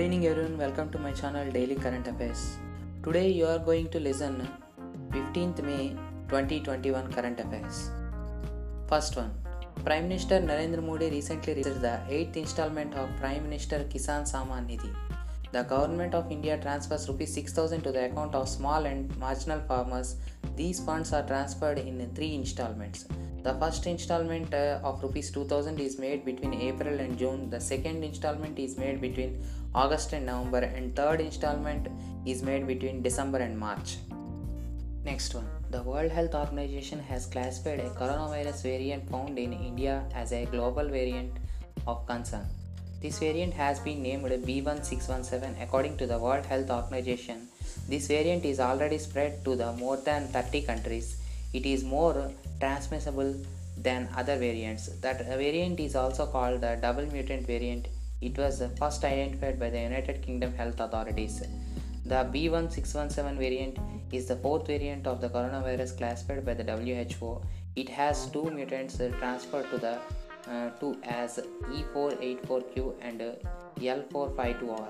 Good evening everyone, welcome to my channel Daily Current Affairs. Today you are going to listen 15th May 2021 Current Affairs. First one. Prime Minister Narendra Modi recently received the 8th installment of Prime Minister Kisan Samman Nidhi. The government of India transfers rupees 6000 to the account of small and marginal farmers. These funds are transferred in three installments. The first installment uh, of rupees 2000 is made between April and June. The second installment is made between August and November and third installment is made between December and March. Next one. The World Health Organization has classified a coronavirus variant found in India as a global variant of concern. This variant has been named B1617 according to the World Health Organization. This variant is already spread to the more than 30 countries. It is more transmissible than other variants. That variant is also called the double mutant variant. It was first identified by the United Kingdom health authorities. The B1617 variant is the fourth variant of the coronavirus classified by the WHO. It has two mutants transferred to the uh, two as E484Q and uh, L452R.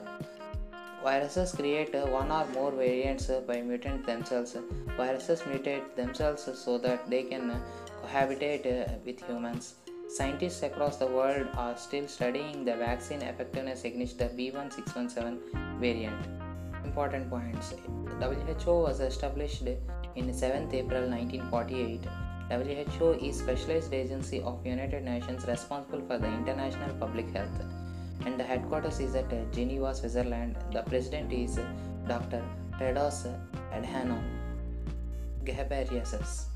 Viruses create uh, one or more variants uh, by mutant themselves. Viruses mutate themselves so that they can uh, cohabitate uh, with humans. Scientists across the world are still studying the vaccine effectiveness against the B1617 variant. Important points WHO was established in 7th April 1948. WHO is specialized agency of United Nations responsible for the international public health and the headquarters is at Geneva, Switzerland. The president is Dr. Tedros Adhanom Ghebreyesus.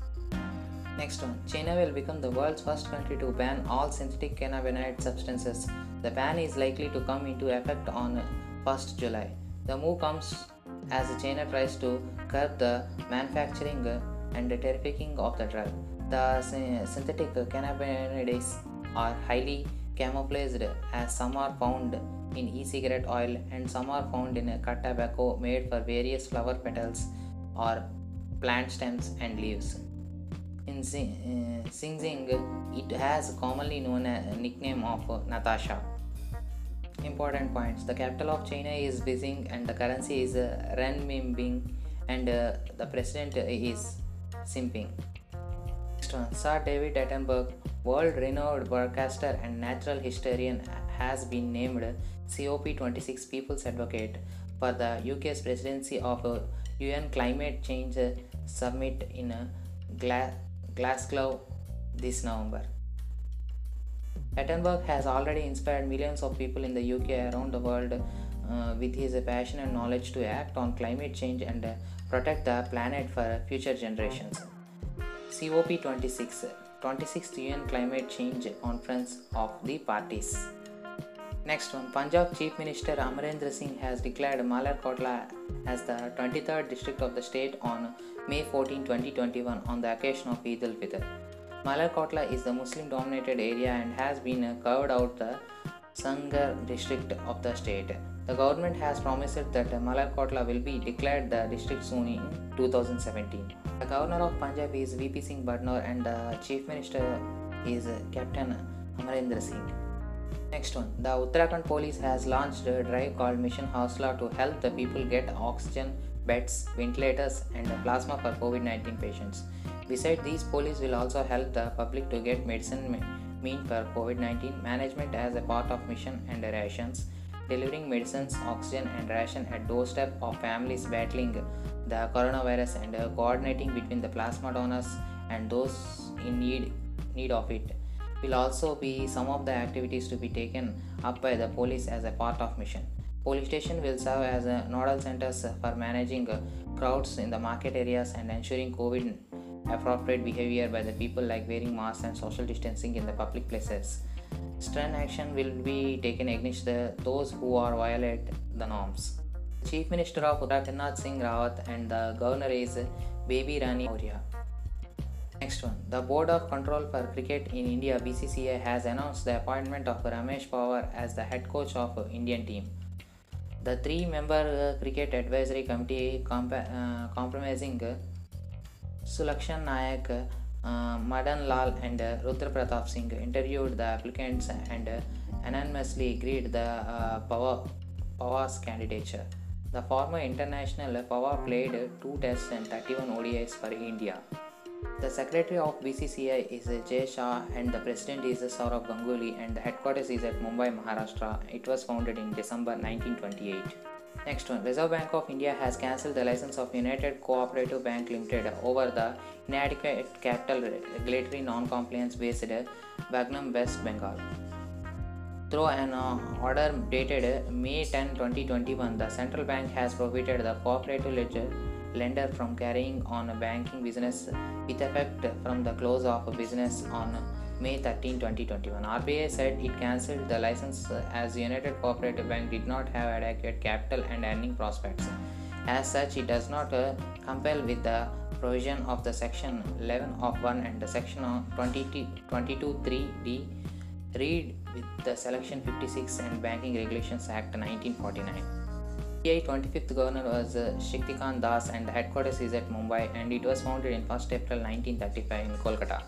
Next one, China will become the world's first country to ban all synthetic cannabinoid substances. The ban is likely to come into effect on 1st July. The move comes as China tries to curb the manufacturing and trafficking of the drug. The synthetic cannabinoids are highly camouflaged as some are found in e-cigarette oil and some are found in cut tobacco made for various flower petals or plant stems and leaves. In Xi Jinping, uh, it has commonly known a nickname of Natasha. Important points: The capital of China is Beijing, and the currency is uh, renminbi, and uh, the president is Jinping. Next one, Sir David Attenborough, world-renowned broadcaster and natural historian, has been named COP26 People's Advocate for the UK's presidency of uh, UN Climate Change Summit in Gla- Glasgow this November. Attenborough has already inspired millions of people in the UK around the world uh, with his passion and knowledge to act on climate change and uh, protect the planet for future generations. COP26 26th UN Climate Change Conference of the Parties. Next one Punjab Chief Minister Amarinder Singh has declared Malerkotla as the 23rd district of the state on May 14, 2021 on the occasion of Eid al-Fitr. Malerkotla is the Muslim dominated area and has been uh, carved out the Sangrur district of the state. The government has promised that Malerkotla will be declared the district soon in 2017. The governor of Punjab is VP Singh Badnor and the chief minister is Captain Amarinder Singh. Next one, the Uttarakhand police has launched a drive called Mission Hausla to help the people get oxygen, beds, ventilators, and plasma for COVID 19 patients. Besides these, police will also help the public to get medicine mean for COVID 19 management as a part of mission and rations, delivering medicines, oxygen, and ration at doorstep of families battling the coronavirus and uh, coordinating between the plasma donors and those in need, need of it will also be some of the activities to be taken up by the police as a part of mission. Police station will serve as a nodal centers for managing crowds in the market areas and ensuring COVID appropriate behavior by the people like wearing masks and social distancing in the public places. Stern action will be taken against the, those who are violate the norms. Chief Minister of Uttarakhand Singh Rawat and the Governor is Baby Rani Maurya. Next one. The Board of Control for Cricket in India BCCI has announced the appointment of Ramesh Pawar as the head coach of Indian team. The three-member Cricket Advisory Committee comp- uh, comprising Sulakshana Naik, uh, Madan Lal and uh, Rudra Pratap Singh interviewed the applicants and uh, unanimously agreed the uh, Pawar's candidature. The former international Pawar played two tests and 31 ODIs for India. The secretary of BCCI is Jay Shah and the president is Sourav Ganguly and the headquarters is at Mumbai, Maharashtra. It was founded in December 1928. Next one, Reserve Bank of India has cancelled the license of United Cooperative Bank Limited over the inadequate capital regulatory non-compliance based Bagnan West Bengal. Through an uh, order dated May 10, 2021, the central bank has prohibited the cooperative ledger lender from carrying on a banking business with effect from the close of business on May 13, 2021. RBI said it cancelled the license as United Cooperative Bank did not have adequate capital and earning prospects. As such, it does not uh, compel with the provision of the section 11 of 1 and the section 22.3d read with the selection 56 and banking regulations act 1949 RBI 25th governor was uh, Das and the headquarters is at Mumbai and it was founded in 1st April 1935 in Kolkata.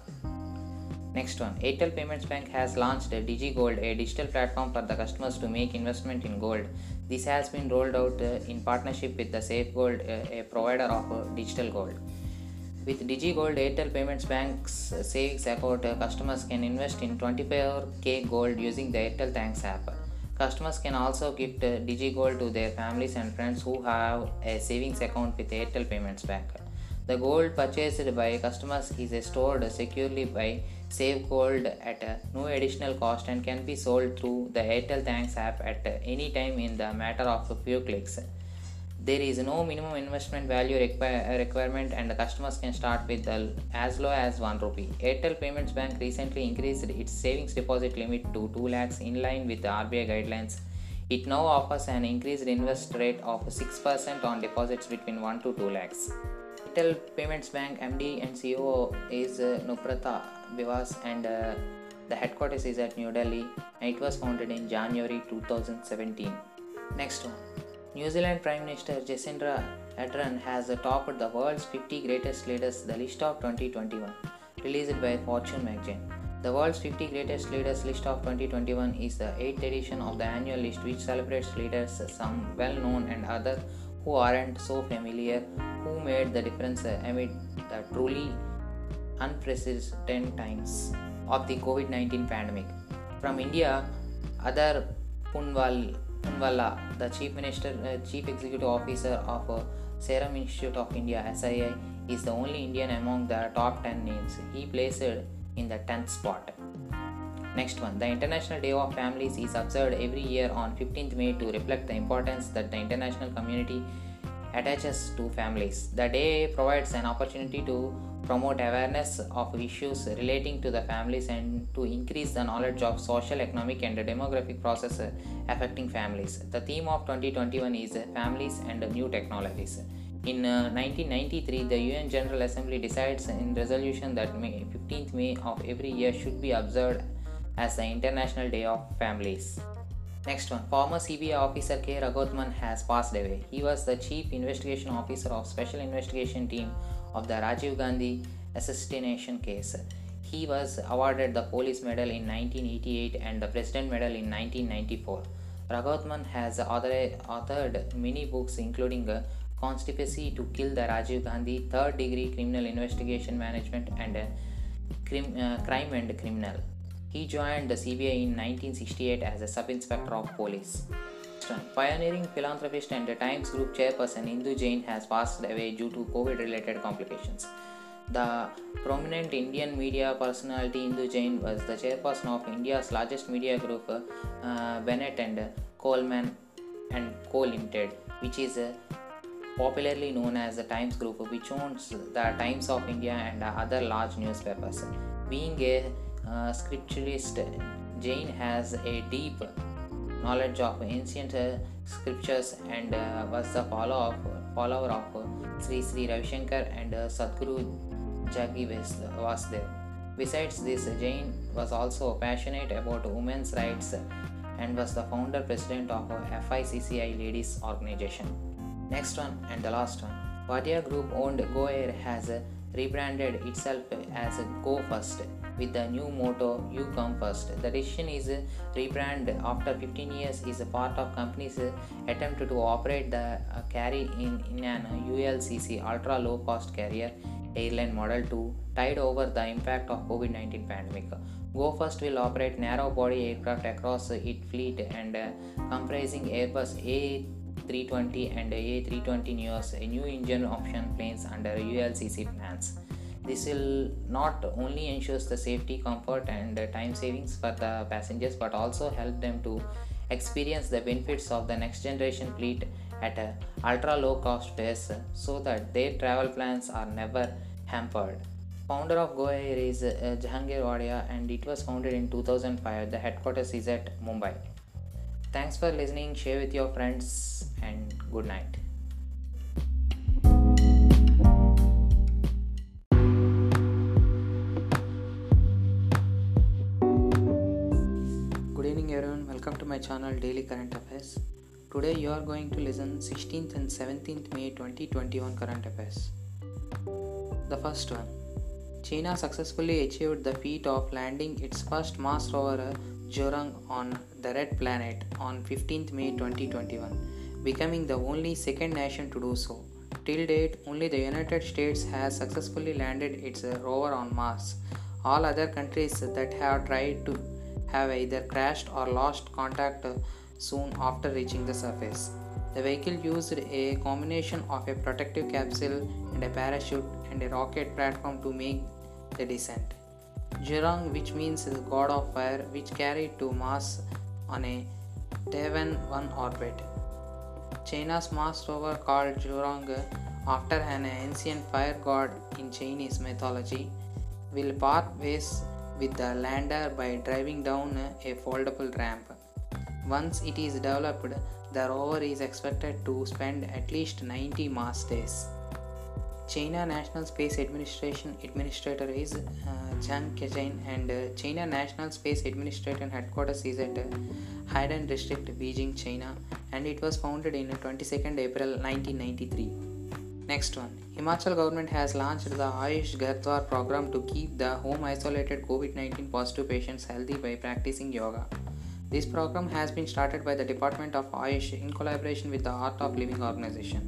Next one, Airtel Payments Bank has launched DigiGold, a digital platform for the customers to make investment in gold. This has been rolled out uh, in partnership with the SafeGold, uh, a provider of uh, digital gold. With DigiGold, Airtel Payments Bank's savings account, customers can invest in 25k gold using the Airtel Thanks app. Customers can also gift uh, DigiGold to their families and friends who have a savings account with Airtel Payments Bank. The gold purchased by customers is stored securely by SafeGold at uh, no additional cost and can be sold through the Airtel Thanks app at any time in the matter of a few clicks. There is no minimum investment value require, requirement and the customers can start with as low as 1 rupee. Airtel Payments Bank recently increased its savings deposit limit to 2 lakhs in line with the RBI guidelines. It now offers an increased interest rate of 6% on deposits between 1 to 2 lakhs. Airtel Payments Bank MD and CEO is uh, Nubrata Biswas and uh, the headquarters is at New Delhi and it was founded in January 2017. Next one. New Zealand Prime Minister Jacinda Ardern has topped the world's 50 greatest leaders, the list of 2021, released by Fortune magazine. The world's 50 greatest leaders list of 2021 is the 8th edition of the annual list, which celebrates leaders, some well known and others who aren't so familiar, who made the difference amid the truly unprecedented times of the COVID 19 pandemic. From India, Adar Poonawalla Poonawalla, the Chief Minister, uh, Chief Executive Officer of uh, Serum Institute of India (SII), is the only Indian among the top 10 names. He placed in the 10th spot. Next one, the International Day of Families is observed every year on 15th May to reflect the importance that the international community attaches to families. The day provides an opportunity to promote awareness of issues relating to the families and to increase the knowledge of social, economic, and demographic processes affecting families. The theme of 2021 is families and new technologies. In uh, 1993, the UN General Assembly decides in resolution that May 15th May of every year should be observed as the International Day of Families. Next one, former CBI officer K. Ragothaman has passed away. He was the chief investigation officer of Special Investigation Team of the Rajiv Gandhi assassination case. He was awarded the Police Medal in 1988 and the President Medal in 1994. Ragothaman has authored many books including Conspiracy to Kill the Rajiv Gandhi, Third Degree Criminal Investigation Management, and uh, Crime and Criminal. He joined the CBI in 1968 as a sub inspector of police. Pioneering philanthropist and the Times Group chairperson Indu Jain has passed away due to COVID related complications. The prominent Indian media personality Indu Jain was the chairperson of India's largest media group, uh, Bennett and Coleman and Co Limited, which is uh, popularly known as the Times Group, which owns the Times of India and other large newspapers. Being a uh, scripturalist, Jain has a deep knowledge of ancient uh, scriptures and uh, was the follower of, follower of Sri Sri Ravi Shankar and uh, Sadhguru Jaggi Vasudev. Besides this, Jain was also passionate about women's rights and was the founder president of FICCI Ladies Organization. Next one and the last one. Wadia Group owned GoAir has rebranded itself as Go First with the new motto "You Come First." The decision is rebrand after 15 years is a part of company's attempt to operate the carry in, in an ULCC ultra low cost carrier airline model to tide over the impact of COVID-19 pandemic. Go First will operate narrow body aircraft across its fleet and uh, comprising Airbus A320 and A320 Neos, new engine option planes under ULCC plans. This will not only ensure the safety, comfort, and time savings for the passengers but also help them to experience the benefits of the next generation fleet at a ultra low cost base so that their travel plans are never hampered. Founder of Go Air is uh, Jahangir Wadia and it was founded in 2005. The headquarters is at Mumbai. Thanks for listening. Share with your friends and good night. Welcome to my channel Daily Current Affairs. Today you are going to listen 16th and 17th May 2021 current affairs. The first one. China successfully achieved the feat of landing its first Mars rover Zhurong on the Red Planet on 15th May 2021, becoming the only second nation to do so. Till date, only the United States has successfully landed its rover on Mars. All other countries that have tried to have either crashed or lost contact soon after reaching the surface. The vehicle used a combination of a protective capsule and a parachute and a rocket platform to make the descent. Zhurong, which means the god of fire, which carried to Mars on a Tianwen 1 orbit. China's Mars rover called Zhurong after an ancient fire god in Chinese mythology will part ways with the lander by driving down a foldable ramp. Once it is developed, the rover is expected to spend at least 90 Mars days. China National Space Administration Administrator is uh, Zhang Kejian and uh, China National Space Administration headquarters is at uh, Haidian District, Beijing, China and it was founded in 22nd April 1993. Next one. Himachal government has launched the Ayush Ghar Dwar program to keep the home isolated COVID-19 positive patients healthy by practicing yoga. This program has been started by the Department of Ayush in collaboration with the Art of Living organization.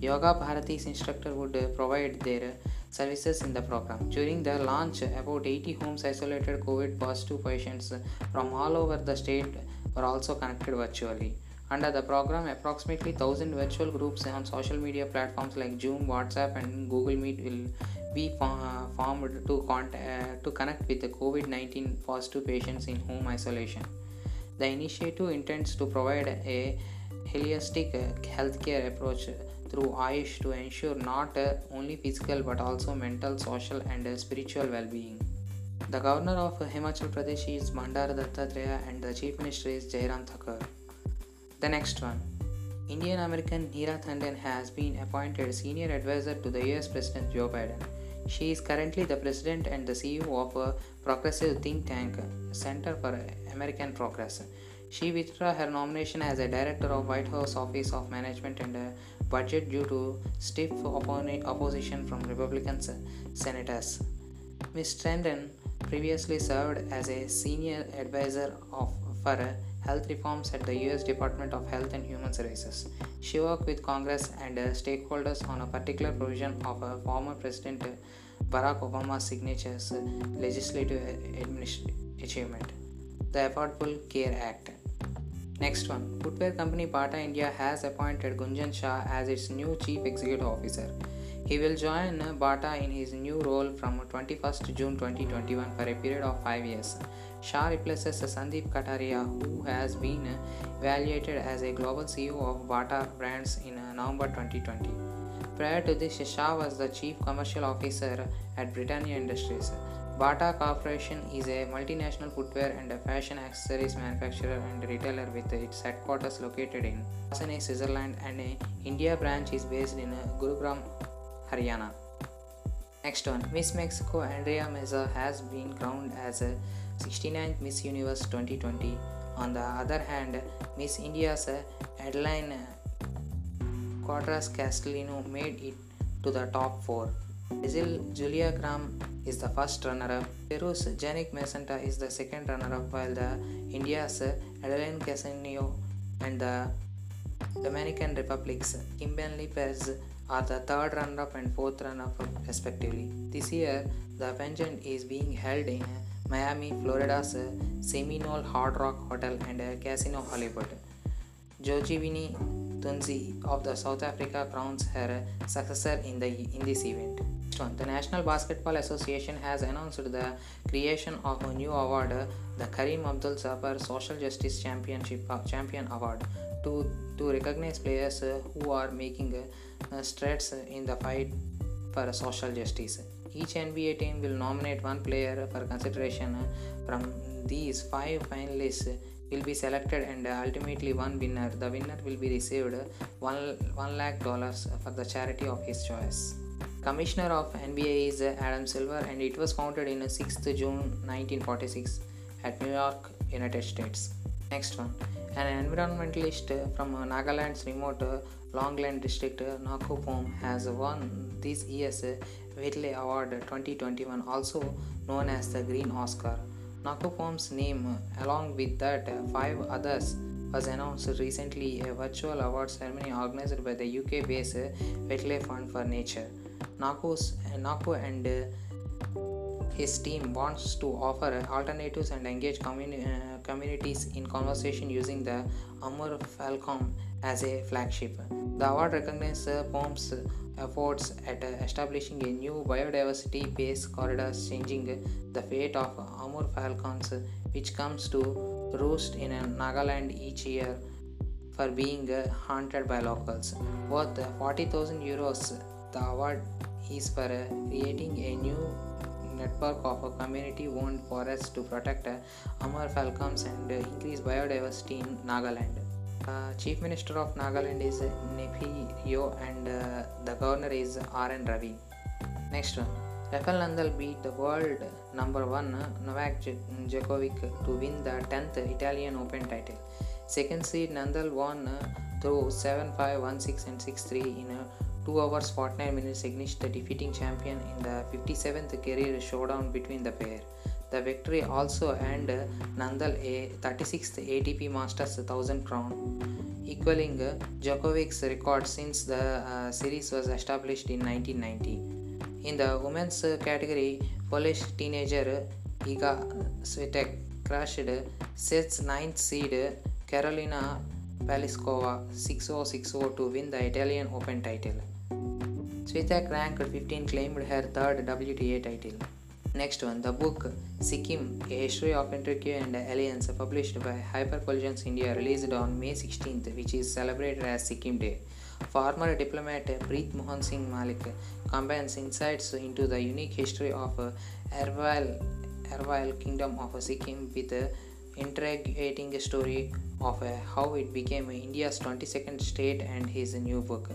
Yoga Bharati's instructor would provide their services in the program. During the launch, about 80 homes isolated COVID positive patients from all over the state were also connected virtually. Under the program, approximately 1000 virtual groups on social media platforms like Zoom, WhatsApp, and Google Meet will be formed to, contact, to connect with the COVID 19 positive patients in home isolation. The initiative intends to provide a holistic uh, healthcare approach through Ayush to ensure not uh, only physical but also mental, social, and uh, spiritual well being. The governor of Himachal Pradesh is Bandaru Dattatreya and the chief minister is Jairam Thakur. The next one Indian American Neera Tanden has been appointed senior advisor to the US President Joe Biden. She is currently the president and the CEO of a progressive think tank, Center for American Progress. She withdrew her nomination as a director of White House Office of Management and Budget due to stiff opposition from Republican senators. Ms. Tanden previously served as a senior advisor of, for health reforms at the US Department of Health and Human Services. She worked with Congress and uh, stakeholders on a particular provision of a former President Barack Obama's signatures uh, legislative achievement, the Affordable Care Act. Next one Footwear company Bata India has appointed Gunjan Shah as its new chief executive officer. He will join Bata in his new role from 21st June 2021 for a period of 5 years. Shah replaces Sandeep Kataria, who has been evaluated as a global CEO of Bata brands in November 2020. Prior to this, Shah was the chief commercial officer at Britannia Industries. Bata Corporation is a multinational footwear and fashion accessories manufacturer and retailer with its headquarters located in Lausanne, Switzerland, and a India branch is based in Gurugram, Haryana. Next one, Miss Mexico Andrea Meza has been crowned as a 69th Miss Universe 2020. On the other hand, Miss India's Adeline Quadras Castellino made it to the top 4. Brazil Julia Gama is the first runner-up. Peru's Jannik Messenta is the second runner-up, while the India's Adeline Casinio and the Dominican Republic's Kimberly Perez are the third runner-up and fourth runner-up respectively. This year, the pageant is being held in Miami, Florida's Seminole Hard Rock Hotel and Casino Hollywood. Zozibini Tunzi of the South Africa crowns her successor in the in this event. The National Basketball Association has announced the creation of a new award, the Kareem Abdul Jabbar Social Justice Championship uh, Champion Award, to to recognize players who are making uh, strides in the fight for social justice. Each NBA team will nominate one player for consideration. From these five finalists will be selected and ultimately one winner. The winner will be received one, one lakh dollars for the charity of his choice. Commissioner of NBA is Adam Silver and it was founded in 6th June 1946 at New York, United States. Next one. An environmentalist from Nagaland's remote Longleng district, Nakupom, has won this year's Whitley Award 2021, also known as the Green Oscar. Nakupom's name, along with that five others, was announced recently a virtual award ceremony organized by the UK based Whitley Fund for Nature. Naku's, Naku and his team wants to offer alternatives and engage communi- uh, communities in conversation using the Amur Falcon as a flagship. The award recognizes POM's efforts at establishing a new biodiversity based corridor changing the fate of Amur falcons, which comes to roost in Nagaland each year for being hunted by locals. Worth 40,000 euros, the award is for creating a new network of community owned forests to protect Amur falcons and increase biodiversity in Nagaland. Uh, Chief Minister of Nagaland is Neiphiu Rio and uh, the Governor is R.N. Ravi. Next one. Rafael Nadal beat the world number one Novak Djokovic to win the 10th Italian Open title. Second seed Nadal won through 7 5 1 6 and 6 3 in a 2 hours 49 minutes against the defeating champion in the 57th career showdown between the pair. The victory also earned uh, Nadal a 36th ATP Masters 1000 crown, equaling uh, Djokovic's record since the uh, series was established in 1990. In the women's uh, category, Polish teenager Iga Swiatek crushed sets 9th seed Karolina Pliskova 6-0-6-0 to win the Italian Open title. Swiatek ranked 15 claimed her third WTA title. Next one, the book Sikkim, A History of Intrigue and Alliance, published by HarperCollins India, released on May 16th, which is celebrated as Sikkim Day. Former diplomat Preet Mohan Singh Malik combines insights into the unique history of erstwhile, erstwhile Kingdom of Sikkim with the intriguing story of how it became India's 22nd state and his new book.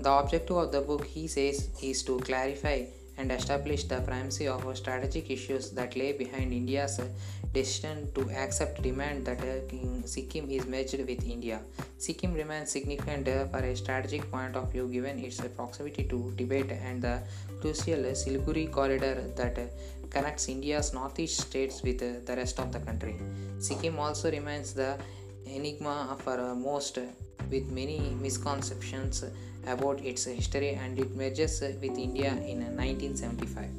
The objective of the book, he says, is to clarify and establish the primacy of strategic issues that lay behind India's decision to accept demand that uh, Sikkim is merged with India. Sikkim remains significant uh, for a strategic point of view given its proximity to Tibet and the crucial Siliguri corridor that uh, connects India's northeast states with the rest of the country. Sikkim also remains the enigma for most, with many misconceptions about its history and it merges with India in 1975.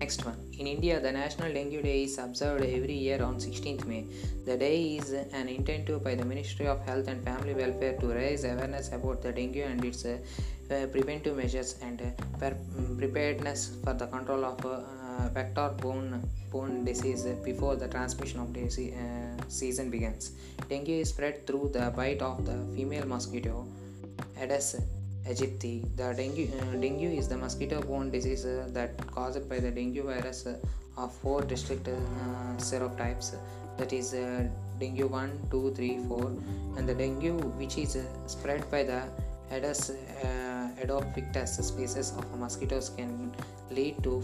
Next one. In India, the National Dengue Day is observed every year on 16th May. The day is an initiative by the Ministry of Health and Family Welfare to raise awareness about the dengue and its uh, preventive measures and uh, preparedness for the control of uh, vector-borne borne disease before the transmission of disease season begins. Dengue is spread through the bite of the female mosquito Aedes aegypti. The dengue, uh, dengue is the mosquito-borne disease uh, that caused by the dengue virus uh, of four distinct uh, serotypes. That is uh, dengue 1, 2, 3, 4, and the dengue which is uh, spread by the Aedes aegypti species of mosquitoes can lead to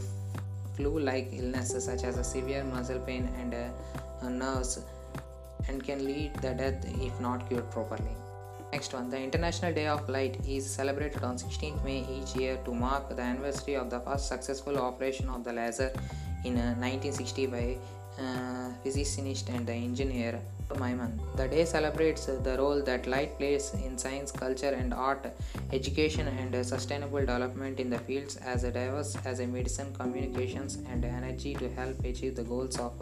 flu-like illnesses such as severe muscle pain and nerves and can lead the death if not cured properly. Next one, the International Day of Light is celebrated on 16th May each year to mark the anniversary of the first successful operation of the laser in 1960 uh, by uh, physicist and engineer Maiman. The day celebrates the role that light plays in science, culture, and art, education, and sustainable development in the fields as diverse as medicine, communications, and energy to help achieve the goals of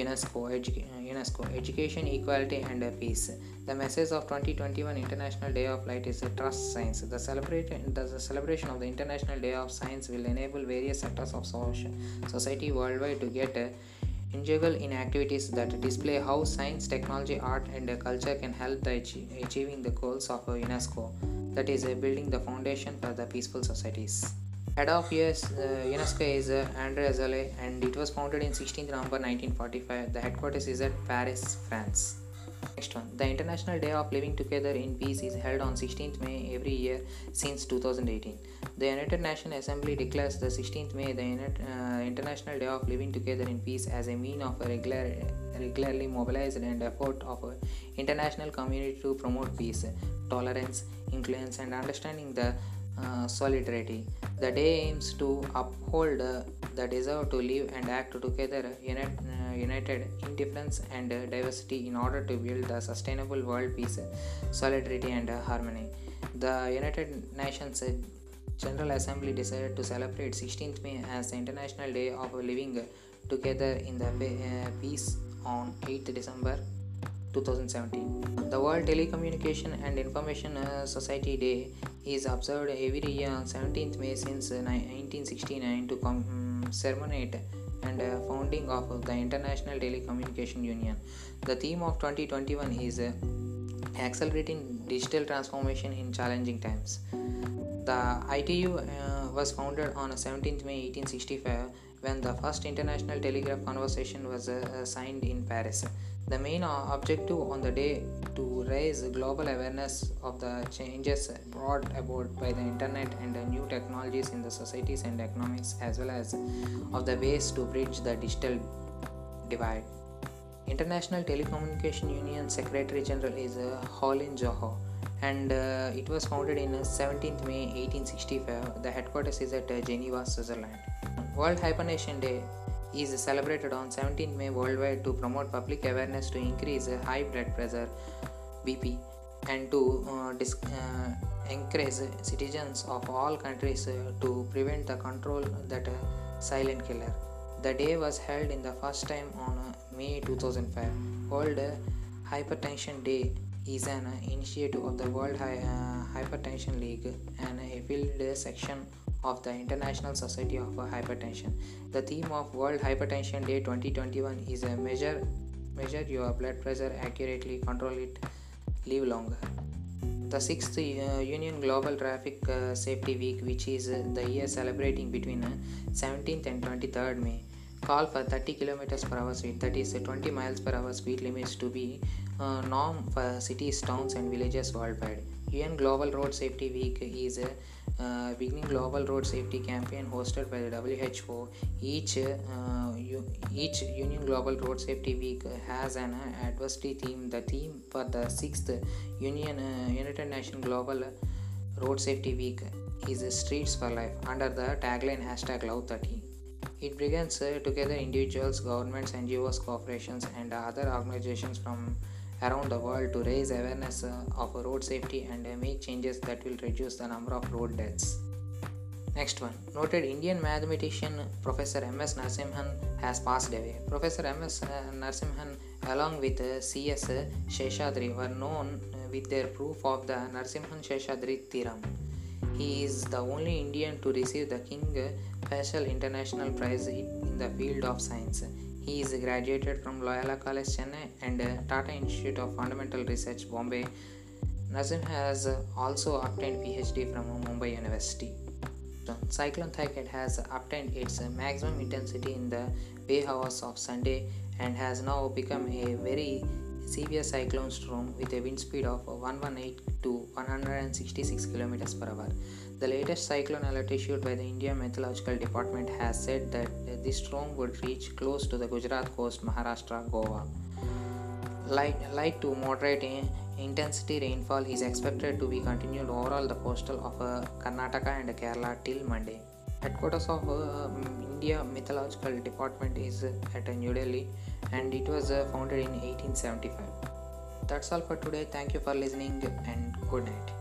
UNESCO, edu- UNESCO Education, Equality, and Peace. The message of 2021 International Day of Light is Trust Science. The, the celebration of the International Day of Science will enable various sectors of society worldwide to get integral in activities that display how science, technology, art, and culture can help the achieving the goals of UNESCO, that is, building the foundation for the peaceful societies. Head of US, uh, UNESCO is uh, Audrey Azoulay and it was founded in 16 November 1945. The headquarters is at Paris, France. Next one. The International Day of Living Together in Peace is held on 16th May every year since 2018. The United Nations Assembly declares the 16th May the uh, International Day of Living Together in Peace as a mean of a regular, regularly mobilized and effort of a international community to promote peace, tolerance, inclusion, and understanding the solidarity. The day aims to uphold uh, the desire to live and act together uh, united in difference and diversity in order to build a sustainable world peace, solidarity, and harmony. The United Nations General Assembly decided to celebrate 16th May as the International Day of Living Together in the Peace on 8th December 2017. The World Telecommunication and Information uh, Society Day is observed every year on 17th May since 1969 uh, to commemorate and uh, founding of the International Telecommunication Union. The theme of 2021 is uh, accelerating digital transformation in challenging times. The ITU uh, was founded on 17th May 1865 when the first international telegraph conversation was uh, signed in Paris. The main objective on the day to raise global awareness of the changes brought about by the internet and the new technologies in the societies and economics as well as of the ways to bridge the digital divide. International Telecommunication Union Secretary General is uh, Houlin Zhao and uh, it was founded in 17th May 1865. The headquarters is at uh, Geneva, Switzerland. World Hypertension Day is celebrated on 17 May worldwide to promote public awareness to increase high blood pressure BP and to uh, dis- uh, encourage citizens of all countries uh, to prevent the control that uh, silent killer. The day was held in the first time on uh, May 2005. World Hypertension Day is an initiative of the World Hi- Hypertension League and a field section of the International Society of Hypertension. The theme of World Hypertension Day 2021 is a measure measure your blood pressure accurately, control it, live longer. The sixth uh, Union Global Traffic uh, Safety Week, which is uh, the year celebrating between 17th uh, and 23rd May, call for 30 km per hour speed, that is uh, 20 miles per hour speed limits to be uh, norm for cities, towns, and villages worldwide. UN Global Road Safety Week is a uh, beginning global road safety campaign hosted by the WHO. Each uh, each Union Global Road Safety Week has an adversity theme. The theme for the sixth Union uh, United Nations Global Road Safety Week is Streets for Life under the tagline hashtag Love 30. It brings uh, together individuals, governments, NGOs, corporations, and other organizations from around the world to raise awareness uh, of road safety and uh, make changes that will reduce the number of road deaths. Next one, noted Indian mathematician Professor M.S. Narasimhan has passed away. Professor M.S. Uh, Narasimhan, along with C.S. Seshadri, were known with their proof of the Narasimhan Seshadri theorem. He is the only Indian to receive the King Faisal International Prize in the field of science. He is graduated from Loyola College Chennai and uh, Tata Institute of Fundamental Research Bombay. Nazim has uh, also obtained PhD from Mumbai University. Cyclone Tauktae has obtained its uh, maximum intensity in the bay hours of Sunday and has now become a very severe cyclone storm with a wind speed of 118 to 166 km per hour. The latest cyclone alert issued by the India Meteorological Department has said that this storm would reach close to the Gujarat coast, Maharashtra, Goa. Light, light to moderate intensity rainfall is expected to be continued overall the coastal of uh, Karnataka and Kerala till Monday. Headquarters of uh, India Meteorological Department is at New Delhi and it was uh, founded in 1875. That's all for today. Thank you for listening and good night.